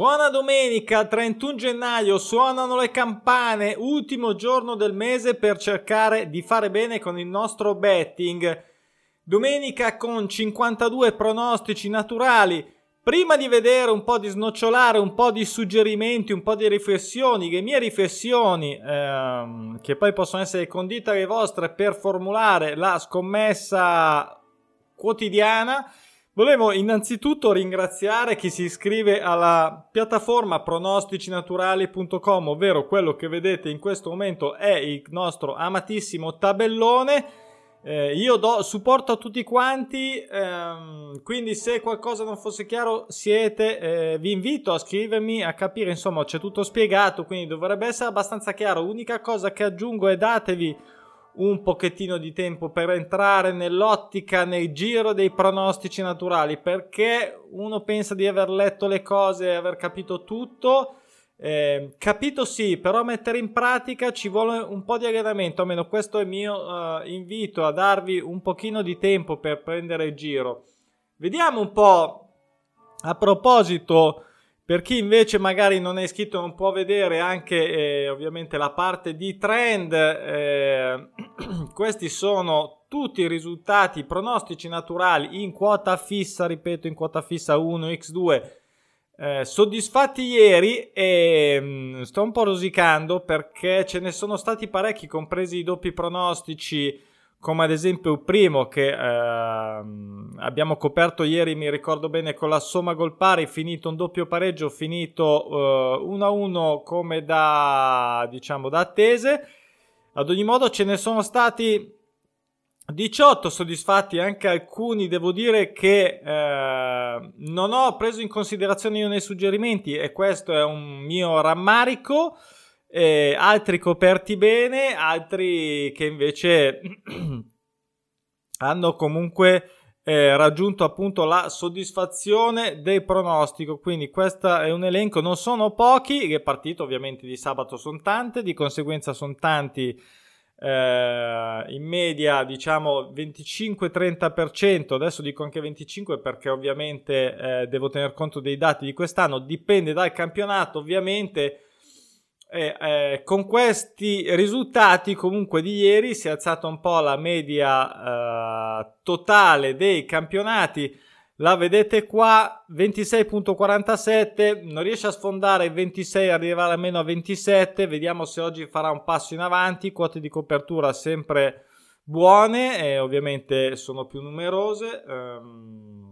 Buona domenica, 31 gennaio, suonano le campane, ultimo giorno del mese per cercare di fare bene con il nostro betting. Domenica con 52 pronostici naturali. Prima di vedere un po' di snocciolare, un po' di suggerimenti, un po' di riflessioni, le mie riflessioni, ehm, che poi possono essere condite alle vostre per formulare la scommessa quotidiana, Volevo innanzitutto ringraziare chi si iscrive alla piattaforma pronosticinaturali.com, ovvero quello che vedete in questo momento è il nostro amatissimo tabellone. Eh, io do supporto a tutti quanti, ehm, quindi se qualcosa non fosse chiaro siete, eh, vi invito a scrivermi, a capire, insomma c'è tutto spiegato, quindi dovrebbe essere abbastanza chiaro. L'unica cosa che aggiungo è datevi un pochettino di tempo per entrare nell'ottica, nel giro dei pronostici naturali, perché uno pensa di aver letto le cose e aver capito tutto. Eh, capito sì, però mettere in pratica ci vuole un po' di allenamento, almeno questo è il mio uh, invito a darvi un pochino di tempo per prendere il giro. Vediamo un po' a proposito per chi invece magari non è iscritto non può vedere anche eh, ovviamente la parte di trend, eh, questi sono tutti i risultati pronostici naturali in quota fissa, ripeto in quota fissa 1x2, eh, soddisfatti ieri e mh, mm, sto un po' rosicando perché ce ne sono stati parecchi compresi i doppi pronostici come ad esempio il primo che eh, abbiamo coperto ieri, mi ricordo bene, con la somma gol pari, finito un doppio pareggio, finito eh, 1-1 come da, diciamo, da attese. Ad ogni modo ce ne sono stati 18 soddisfatti, anche alcuni devo dire che eh, non ho preso in considerazione io nei suggerimenti e questo è un mio rammarico eh, altri coperti bene, altri che invece hanno comunque eh, raggiunto appunto la soddisfazione del pronostico. Quindi questo è un elenco, non sono pochi, le partite ovviamente di sabato sono tante, di conseguenza sono tanti. Eh, in media diciamo 25-30%, adesso dico anche 25 perché ovviamente eh, devo tener conto dei dati di quest'anno, dipende dal campionato ovviamente, e, eh, con questi risultati comunque di ieri si è alzata un po' la media eh, totale dei campionati. La vedete qua 26.47 non riesce a sfondare il 26 arrivare almeno a 27 vediamo se oggi farà un passo in avanti. Quote di copertura sempre buone e ovviamente sono più numerose um,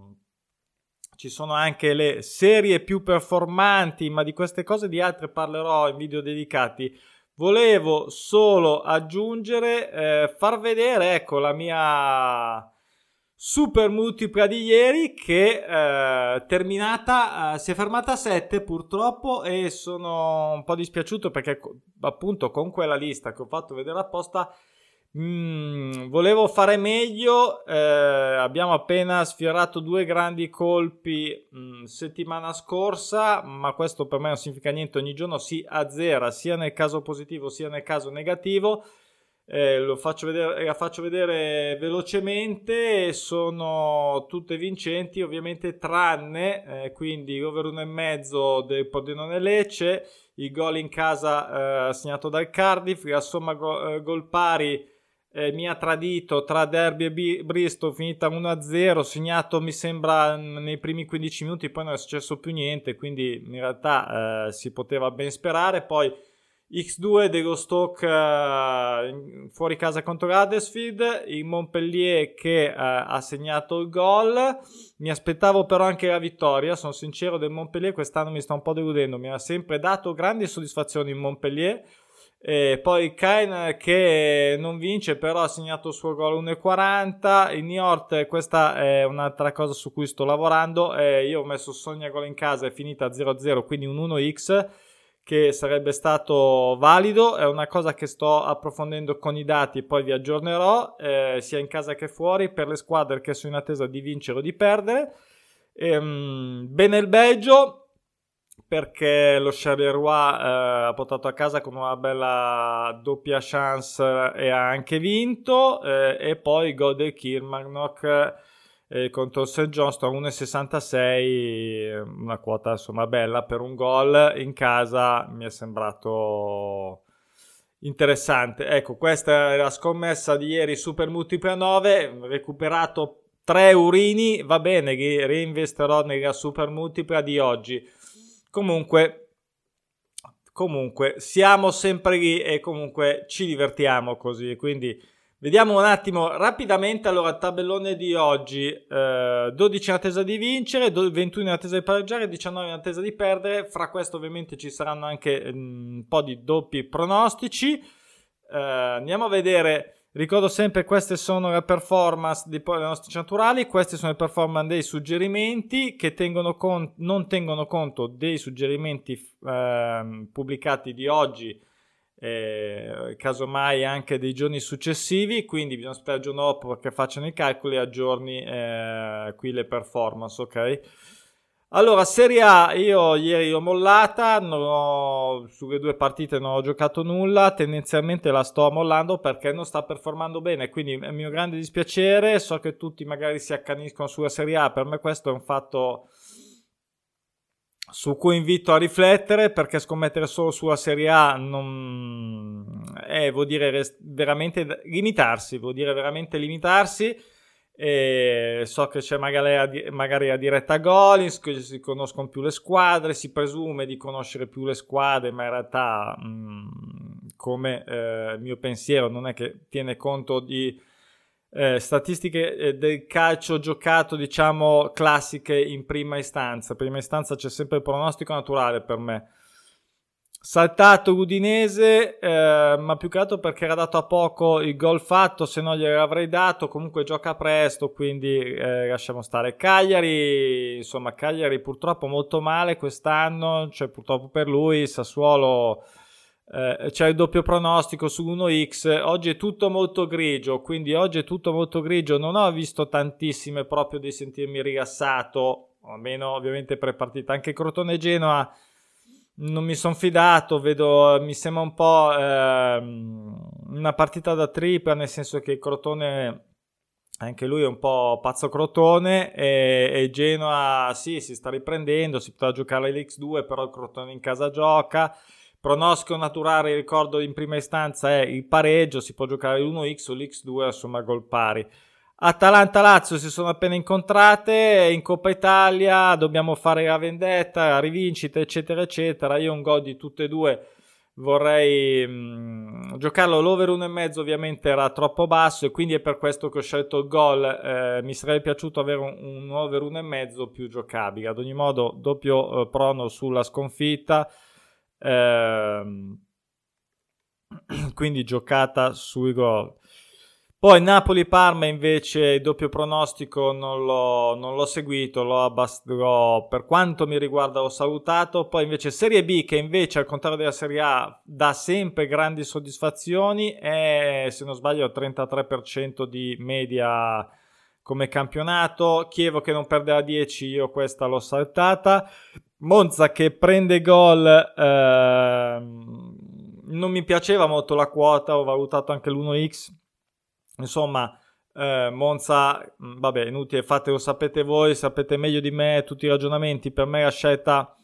ci sono anche le serie più performanti, ma di queste cose e di altre parlerò in video dedicati. Volevo solo aggiungere, eh, far vedere, ecco, la mia super multipla di ieri che eh, terminata, eh, si è fermata a 7 purtroppo e sono un po' dispiaciuto perché appunto con quella lista che ho fatto vedere apposta Mm, volevo fare meglio. Eh, abbiamo appena sfiorato due grandi colpi mh, mm, settimana scorsa, ma questo per me non significa niente. Ogni giorno si azzera sia nel caso positivo sia nel caso negativo. Eh, lo faccio vedere, la faccio vedere velocemente. Sono tutte vincenti, ovviamente, tranne eh, quindi over 1,5 del Pordenone Lecce, il gol in casa eh, segnato dal Cardiff, la somma eh, gol pari eh, mi ha tradito tra Derby e B- Bristol, finita 1-0, segnato mi sembra nei primi 15 minuti, poi non è successo più niente, quindi in realtà eh, si poteva ben sperare. Poi X2 dello Stoke eh, fuori casa contro Huddersfield, il Montpellier che eh, ha segnato il gol. Mi aspettavo però anche la vittoria, sono sincero del Montpellier, quest'anno mi sta un po' deludendo, mi ha sempre dato grandi soddisfazioni il Montpellier e poi Kain che non vince però ha segnato il suo gol 1,40 il Niort questa è un'altra cosa su cui sto lavorando. Eh, io ho messo Sogna gol in casa è finita 0-0 quindi un 1x che sarebbe stato valido. È una cosa che sto approfondendo con i dati poi vi aggiornerò eh, sia in casa che fuori per le squadre che sono in attesa di vincere o di perdere. Ehm, bene il Belgio perché lo Charleroi eh, ha portato a casa con una bella doppia chance e ha anche vinto eh, e poi gol del Kilmarnock eh, contro il St. Johnston 1,66 una quota insomma bella per un gol in casa mi è sembrato interessante ecco questa è la scommessa di ieri super multipla 9 recuperato 3 urini va bene reinvesterò nella super multipla di oggi comunque comunque siamo sempre lì e comunque ci divertiamo così. Quindi Vediamo un attimo rapidamente. Allora il tabellone di oggi, eh, 12 in attesa di vincere, 21 in attesa di pareggiare, 19 in attesa di perdere, fra questo ovviamente ci saranno anche mm, un po' di doppi pronostici, eh, andiamo a vedere, ricordo sempre queste sono le performance dei nostri naturali, queste sono le performance dei suggerimenti che tengono con, non tengono conto dei suggerimenti eh, pubblicati di oggi eh, casomai anche dei giorni successivi, quindi bisogna aspettare il giorno dopo perché facciano i calcoli e aggiorni eh, qui le performance, ok? Allora, Serie A, io ieri ho mollata, ho, sulle due partite non ho giocato nulla, tendenzialmente la sto mollando perché non sta performando bene, quindi è mio grande dispiacere, so che tutti magari si accaniscono sulla Serie A, per me questo è un fatto su cui invito a riflettere perché scommettere solo sulla Serie A non è, vuol dire rest- veramente limitarsi, vuol dire veramente limitarsi. E so che c'è magari a, magari a diretta Golins, che si conoscono più le squadre, si presume di conoscere più le squadre, ma in realtà, mh, come eh, mio pensiero, non è che tiene conto di eh, statistiche eh, del calcio giocato, diciamo, classiche in prima istanza. Prima istanza c'è sempre il pronostico naturale per me. Saltato l'Udinese, eh, ma più che altro perché era dato a poco il gol fatto, se no gliel'avrei dato. Comunque gioca presto, quindi eh, lasciamo stare. Cagliari, insomma, Cagliari purtroppo molto male quest'anno, cioè purtroppo per lui, Sassuolo eh, c'è il doppio pronostico su 1x. Oggi è tutto molto grigio, quindi oggi è tutto molto grigio. Non ho visto tantissime proprio di sentirmi rilassato, almeno ovviamente pre-partita. Anche Crotone e Genoa non mi sono fidato, vedo, mi sembra un po' eh, una partita da tripla, nel senso che Crotone anche lui è un po' pazzo crotone e, e, Genoa sì si sta riprendendo si potrà giocare l'X2 però il crotone in casa gioca Pronostico naturale, ricordo in prima istanza, è il pareggio, si può giocare l'1x o l'x2, insomma gol pari. Atalanta-Lazio si sono appena incontrate in Coppa Italia, dobbiamo fare la vendetta, rivincita, eccetera, eccetera. Io un gol di tutte e due vorrei mh, mm, giocarlo. L'over 1,5 ovviamente era troppo basso e quindi è per questo che ho scelto il gol. Eh, mi sarebbe piaciuto avere un, un over 1,5 più giocabile. Ad ogni modo, doppio eh, prono sulla sconfitta. Ehm, quindi giocata sui gol. Poi Napoli-Parma invece il doppio pronostico non l'ho, non l'ho seguito, l'ho, abbast- per quanto mi riguarda l'ho salutato. Poi invece Serie B che invece al contrario della Serie A dà sempre grandi soddisfazioni e se non sbaglio il 33% di media come campionato. Chievo che non perde a 10, io questa l'ho saltata. Monza che prende gol, eh, non mi piaceva molto la quota, ho valutato anche l'1x, insomma eh, Monza, mm, vabbè inutile, fate lo sapete voi, sapete meglio di me tutti i ragionamenti, per me la scelta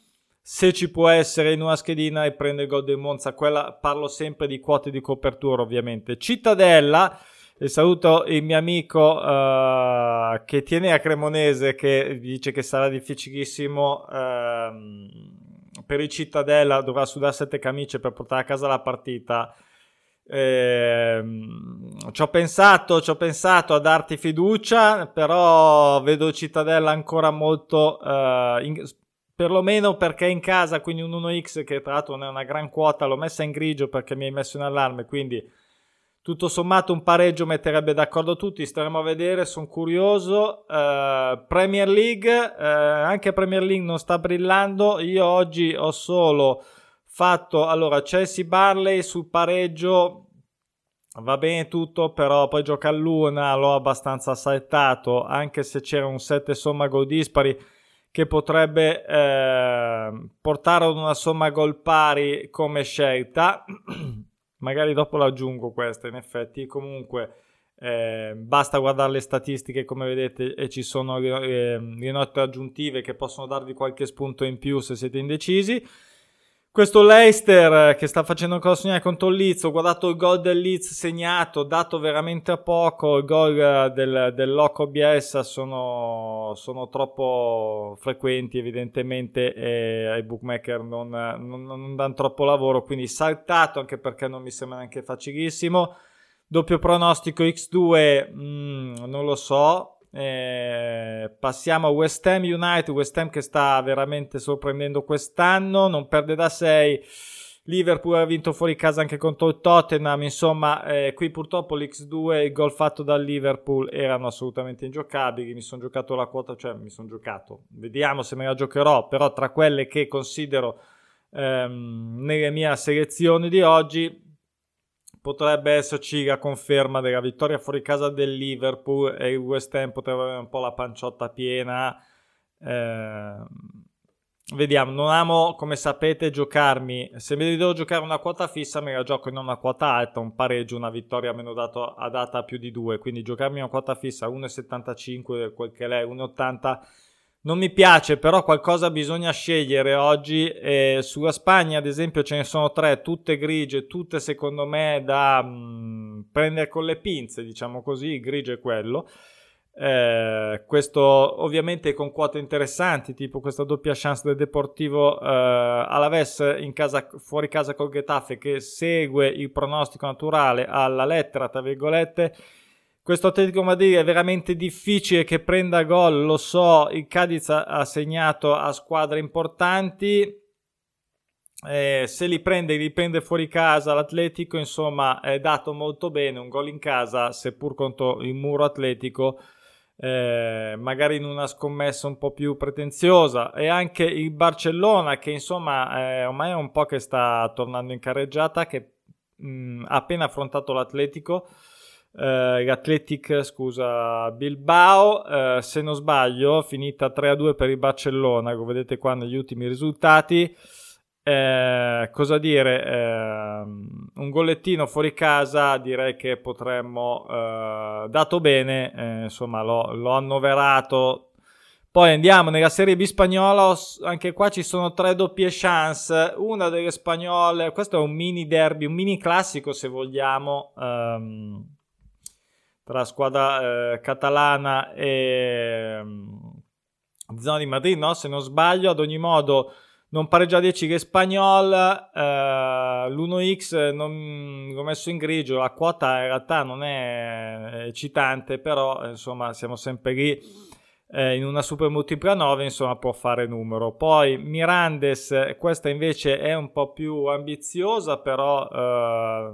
se ci può essere in una schedina e prende il gol del Monza, quella parlo sempre di quote di copertura ovviamente. Cittadella e saluto il mio amico uh, che tiene a Cremonese che dice che sarà difficilissimo uh, per il Cittadella dovrà sudare sette camicie per portare a casa la partita eh, ci ho pensato, ci ho pensato a darti fiducia, però vedo Cittadella ancora molto, uh, in, perlomeno perché in casa, quindi un 1x che tra l'altro non è una gran quota, l'ho messa in grigio perché mi hai messo in allarme, quindi tutto sommato un pareggio metterebbe d'accordo tutti, staremo a vedere, sono curioso. Uh, Premier League, uh, anche Premier League non sta brillando, io oggi ho solo fatto, allora Chelsea Barley sul pareggio, va bene tutto, però poi gioca a Luna, l'ho abbastanza saltato, anche se c'era un 7 somma gol dispari che potrebbe eh, portare ad una somma gol pari come scelta. magari dopo l'aggiungo questa in effetti comunque Eh, basta guardare le statistiche come vedete e ci sono eh, le note aggiuntive che possono darvi qualche spunto in più se siete indecisi. Questo Leicester eh, che sta facendo ancora sognare contro il Leeds, ho guardato il gol del Leeds segnato, dato veramente a poco, i gol eh, del, del Loco Bielsa sono, sono, troppo frequenti evidentemente e ai bookmaker non, non, non danno troppo lavoro, quindi saltato anche perché non mi sembra neanche facilissimo. Doppio pronostico X2, mm, non lo so, eh, passiamo a West Ham United, West Ham che sta veramente sorprendendo quest'anno, non perde da 6. Liverpool ha vinto fuori casa anche contro il Tottenham, insomma, eh, qui purtroppo l'X2 e il gol fatto dal Liverpool erano assolutamente ingiocabili. Mi sono giocato la quota, cioè mi sono giocato, vediamo se me la giocherò, però tra quelle che considero ehm, nelle mie selezioni di oggi, potrebbe esserci la conferma della vittoria fuori casa del Liverpool e il West Ham potrebbe avere un po' la panciotta piena. Eh, vediamo, non amo come sapete giocarmi, se mi devo giocare una quota fissa me la gioco in una quota alta, un pareggio, una vittoria meno dato a data più di 2, quindi giocarmi una quota fissa 1,75 quel che è 1,80 non mi piace, però qualcosa bisogna scegliere oggi. Eh, sulla Spagna, ad esempio, ce ne sono tre, tutte grigie, tutte secondo me da mh, mm, prendere con le pinze, diciamo così. Il grigio è quello. Eh, questo ovviamente con quote interessanti, tipo questa doppia chance del Deportivo eh, Alaves in casa, fuori casa col Getafe che segue il pronostico naturale alla lettera, tra virgolette questo Atletico Madrid è veramente difficile che prenda gol, lo so, il Cadiz ha segnato a squadre importanti, eh, se li prende, li prende fuori casa l'Atletico, insomma è dato molto bene, un gol in casa, seppur contro il muro atletico, eh, magari in una scommessa un po' più pretenziosa. E anche il Barcellona che insomma eh, ormai è un po' che sta tornando in carreggiata, che mh, ha appena affrontato l'Atletico eh, Athletic, scusa, Bilbao, eh, se non sbaglio, finita 3-2 per il Barcellona, come vedete qua negli ultimi risultati. Eh, cosa dire, eh, un gollettino fuori casa direi che potremmo, eh, dato bene, eh, insomma l'ho, l'ho annoverato poi andiamo nella Serie B spagnola, anche qua ci sono tre doppie chance, una delle spagnole, questo è un mini derby, un mini classico se vogliamo, um, tra squadra eh, catalana e um, zona di Madrid, no? se non sbaglio, ad ogni modo non pareggia 10 che Spagnol, eh, l'1x non, l'ho messo in grigio, la quota in realtà non è eccitante, però insomma siamo sempre lì eh, in una super multipla 9 insomma può fare numero. Poi Mirandes questa invece è un po' più ambiziosa però eh,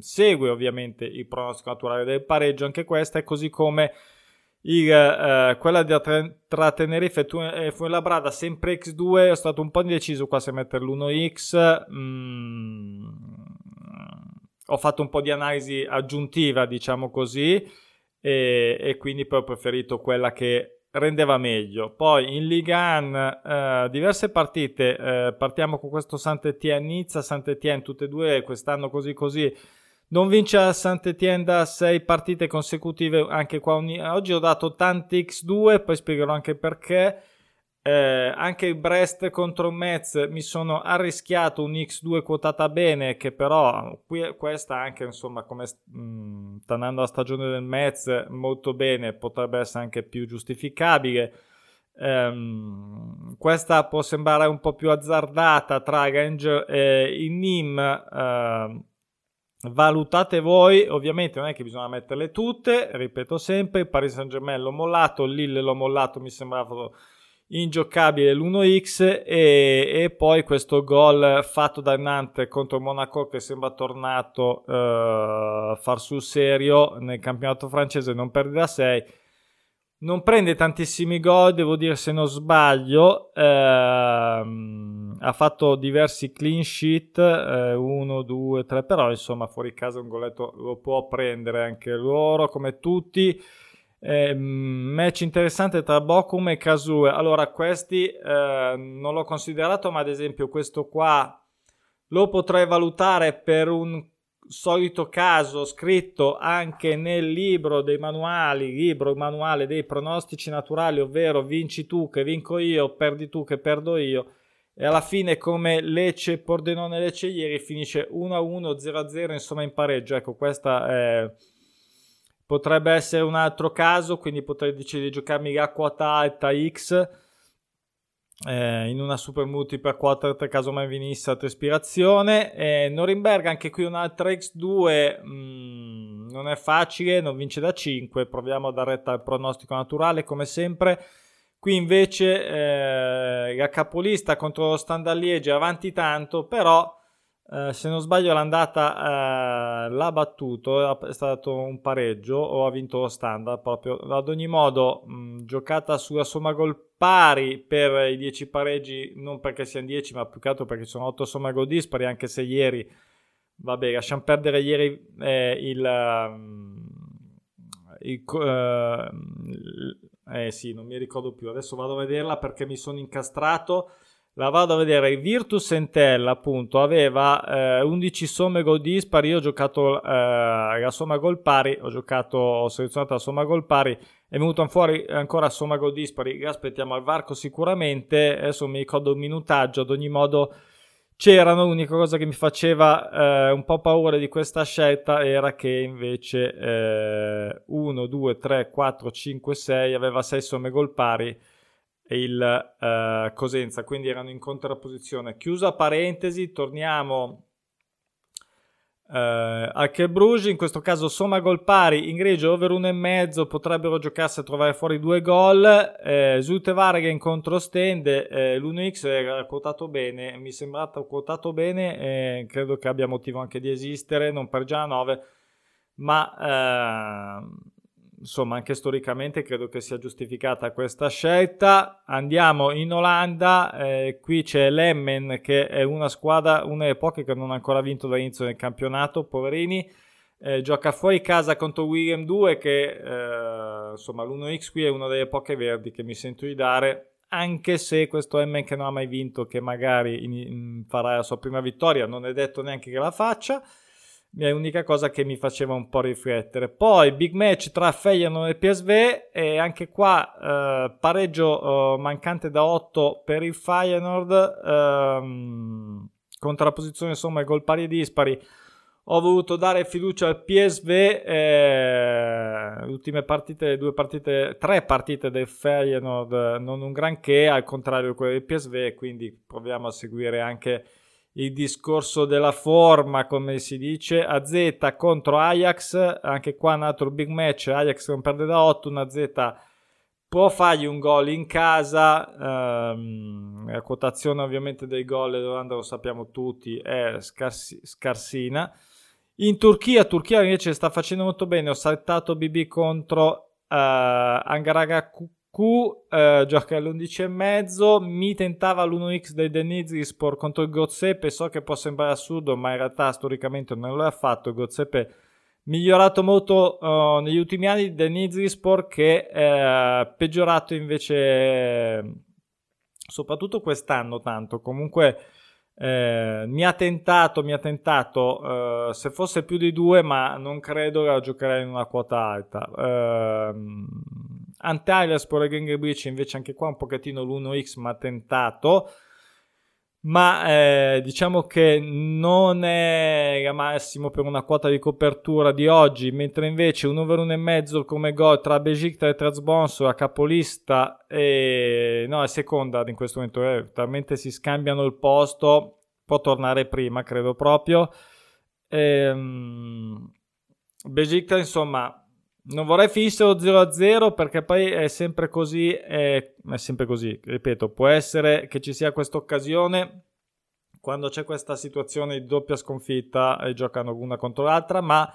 segue ovviamente il pronostico naturale del pareggio anche questa è così come il, eh, quella di, tra Tenerife e Fuenlabrada sempre X2 è stato un po' indeciso qua se mettere l'1X mm, ho fatto un po' di analisi aggiuntiva diciamo così e, e quindi poi ho preferito quella che rendeva meglio. Poi in Liga 1 eh, diverse partite, eh, partiamo con questo Saint-Étienne, Nizza, Saint-Étienne, tutte e due quest'anno così così. Non vince a Saint-Étienne da 6 partite consecutive, anche qua oggi ho dato tanti X2, poi spiegherò anche perché. Eh, anche il Brest contro Metz mi sono arrischiato un X2 quotata bene che però qui, questa anche insomma come mh, mm, sta andando la stagione del Metz molto bene potrebbe essere anche più giustificabile. Um, questa può sembrare un po' più azzardata tra Ranger e il Nim uh, valutate voi ovviamente non è che bisogna metterle tutte ripeto sempre Paris Saint Germain l'ho mollato il Lille l'ho mollato mi sembrava ingiocabile l'1x e, e, poi questo gol fatto da Nantes contro Monaco che sembra tornato a far sul serio nel campionato francese non perde da 6 non prende tantissimi gol devo dire se non sbaglio. Uh, ha fatto diversi clean sheet 1, 2, 3 però insomma fuori casa un goletto lo può prendere anche loro come tutti eh, match interessante tra Bokum e Kazue. Allora, questi eh, non l'ho considerato, ma ad esempio questo qua lo potrei valutare per un solito caso scritto anche nel libro dei manuali, libro manuale dei pronostici naturali, ovvero vinci tu che vinco io, perdi tu che perdo io. E alla fine, come Lecce, Pordenone Lecce ieri, finisce 1-1, 0-0, insomma in pareggio. Ecco, questa è... potrebbe essere un altro caso, quindi potrei decidere di giocarmi la quota alta X eh, in una super multipla 4 caso mai venisse altra ispirazione. Eh, Norimberga anche qui un'altra X2 mh, mm, non è facile, non vince da 5, proviamo a dare retta al pronostico naturale come sempre. Qui invece eh, la capolista contro lo Standard Liege avanti tanto, però eh, se non sbaglio l'andata eh, l'ha battuto, è stato un pareggio o ha vinto lo standard proprio. Ad ogni modo, mh, giocata sulla somma gol pari per i 10 pareggi, non perché siano 10, ma più che altro perché sono 8 somma gol dispari, anche se ieri, vabbè, lasciamo perdere ieri eh, il... Um, il uh, eh sì, non mi ricordo più, adesso vado a vederla perché mi sono incastrato la vado a vedere. Virtus Entella, appunto, aveva eh, 11 somme gol dispari. Io ho giocato eh, la somma gol pari. Ho giocato, ho selezionato la somma gol pari. È venuto fuori ancora somma gol dispari. Aspettiamo al varco sicuramente. Adesso mi ricordo un minutaggio. Ad ogni modo, c'erano. L'unica cosa che mi faceva eh, un po' paura di questa scelta era che invece 1, 2, 3, 4, 5, 6 aveva 6 somme gol pari il uh, Cosenza, quindi erano in contrapposizione. Chiusa parentesi, torniamo uh, al Bruges, in questo caso somma gol pari, in greggio over 1,5, potrebbero giocarsi a trovare fuori due gol. Eh, Zulte Varegen contro Stende, eh, l'1x era quotato bene, mi è sembrato quotato bene, eh, credo che abbia motivo anche di esistere, non per già a 9, ma... Uh, insomma anche storicamente credo che sia giustificata questa scelta. Andiamo in Olanda, eh, qui c'è l'Emmen che è una squadra, una delle poche che non ha ancora vinto dall'inizio del campionato, poverini. Eh, gioca fuori casa contro William 2 che eh, insomma l'1x qui è una delle poche verdi che mi sento di dare anche se questo Emmen che non ha mai vinto che magari in, in, farà la sua prima vittoria non è detto neanche che la faccia è l'unica cosa che mi faceva un po' riflettere. Poi big match tra Feyenoord e PSV e anche qua eh, pareggio eh, mancante da 8 per il Feyenoord ehm, contrapposizione insomma gol pari e dispari. Ho voluto dare fiducia al PSV, eh, le ultime partite, due partite, tre partite del Feyenoord non un granché, al contrario di quelle del PSV, quindi proviamo a seguire anche il discorso della forma, come si dice, AZ contro Ajax, anche qua nato il big match, Ajax non perde da 8, una Z può fargli un gol in casa, ehm, la quotazione ovviamente dei gol dell'Olanda lo sappiamo tutti, è scarsi, scarsina. In Turchia, Turchia invece sta facendo molto bene, ho saltato BB contro eh, Angaraga Q eh, gioca all'11,5. Mi tentava l'1x dei Denizlispor contro il Gozzeppe. So che può sembrare assurdo, ma in realtà storicamente non lo ha fatto. Il Gozzeppe migliorato molto uh, negli ultimi anni. Denizlispor che è eh, peggiorato invece, soprattutto quest'anno. Tanto comunque. Eh, mi ha tentato, mi ha tentato eh, se fosse più di due, ma non credo che la giocherei in una quota alta. Eh, Antilles per Gang Breach invece anche qua un pochettino l'1x ma tentato ma eh, diciamo che non è il massimo per una quota di copertura di oggi, mentre invece un over 1,5 come gol tra Besiktas e Trasbonso, a capolista e no, è seconda in questo momento, eh, talmente si scambiano il posto, può tornare prima, credo proprio. Ehm, Besiktas insomma non vorrei finissero 0-0 perché poi è sempre così, è, è sempre così, ripeto, può essere che ci sia questa occasione quando c'è questa situazione di doppia sconfitta e giocano una contro l'altra, ma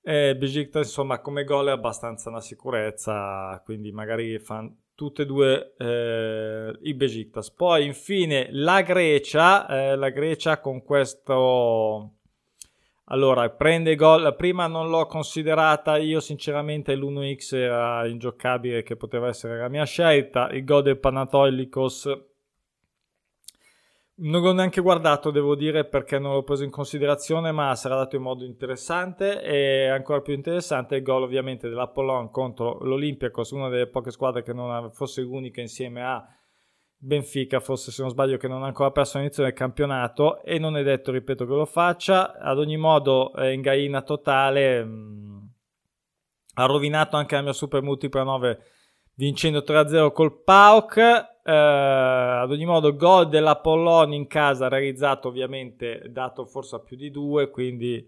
eh, Besiktas insomma come gol è abbastanza una sicurezza, quindi magari fanno tutte e due eh, i Besiktas. Poi infine la Grecia, eh, la Grecia con questo allora, prende gol. Prima non l'ho considerata. Io, sinceramente, l'1x era ingiocabile, che poteva essere la mia scelta. Il gol del Panatoilikos Non l'ho neanche guardato, devo dire, perché non l'ho preso in considerazione, ma sarà dato in modo interessante e ancora più interessante il gol ovviamente dell'Apollon contro l'Olympiacos, una delle poche squadre che non fosse l'unica insieme a Benfica, forse se non sbaglio che non ha ancora perso l'inizio del campionato e non è detto, ripeto, che lo faccia. Ad ogni modo è in gaina totale, mh, mm, ha rovinato anche la mia Super Multipla 9 vincendo 3-0 col PAOK. Eh, ad ogni modo, gol dell'Apollon in casa realizzato ovviamente dato forse a più di due, quindi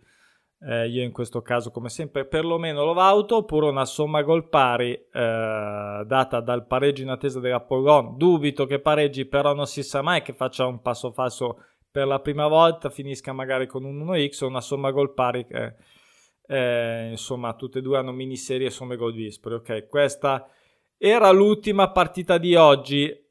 eh, io in questo caso come sempre perlomeno lo valuto, oppure una somma gol pari eh, data dal pareggio in attesa dell'Apollon. Dubito che pareggi, però non si sa mai che faccia un passo falso per la prima volta, finisca magari con un 1x o una somma gol pari che eh, insomma tutte e due hanno miniserie somme gol dispari. Ok, questa era l'ultima partita di oggi.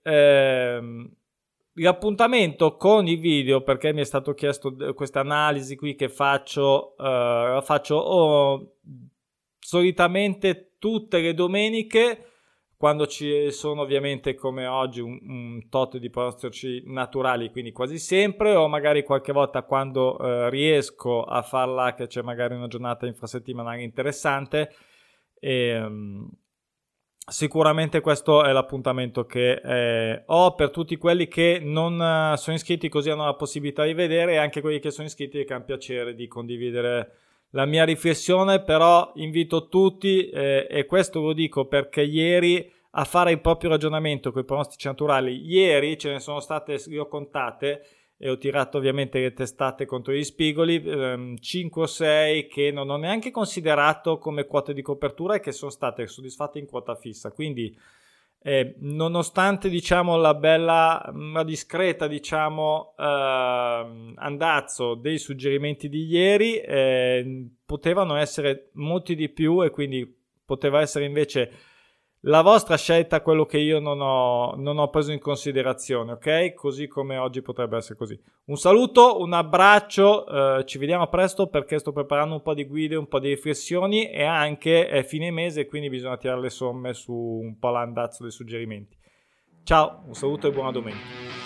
Eh, l'appuntamento con i video, perché mi è stato chiesto questa analisi qui che faccio, la faccio oh, solitamente tutte le domeniche quando ci sono ovviamente come oggi un, un tot di pronostici naturali, quindi quasi sempre, o magari qualche volta quando uh, riesco a farla che c'è magari una giornata infrasettimanale interessante. E, um, Sicuramente questo è l'appuntamento che eh, ho per tutti quelli che non uh, sono iscritti così hanno la possibilità di vedere e anche quelli che sono iscritti che hanno piacere di condividere la mia riflessione, però invito tutti eh, e questo lo dico perché ieri a fare il proprio ragionamento con i pronostici naturali, ieri ce ne sono state, io ho contate, e ho tirato ovviamente le testate contro gli spigoli, ehm, 5 o 6 che non ho neanche considerato come quote di copertura e che sono state soddisfatte in quota fissa. Quindi, eh, nonostante diciamo la bella, ma discreta diciamo eh, andazzo dei suggerimenti di ieri, eh, potevano essere molti di più e quindi poteva essere invece la vostra scelta quello che io non ho, non ho, preso in considerazione, ok? Così come oggi potrebbe essere così. Un saluto, un abbraccio, eh, ci vediamo presto perché sto preparando un po' di guide, un po' di riflessioni e anche è fine mese, quindi bisogna tirare le somme su un po' l'andazzo dei suggerimenti. Ciao, un saluto e buona domenica.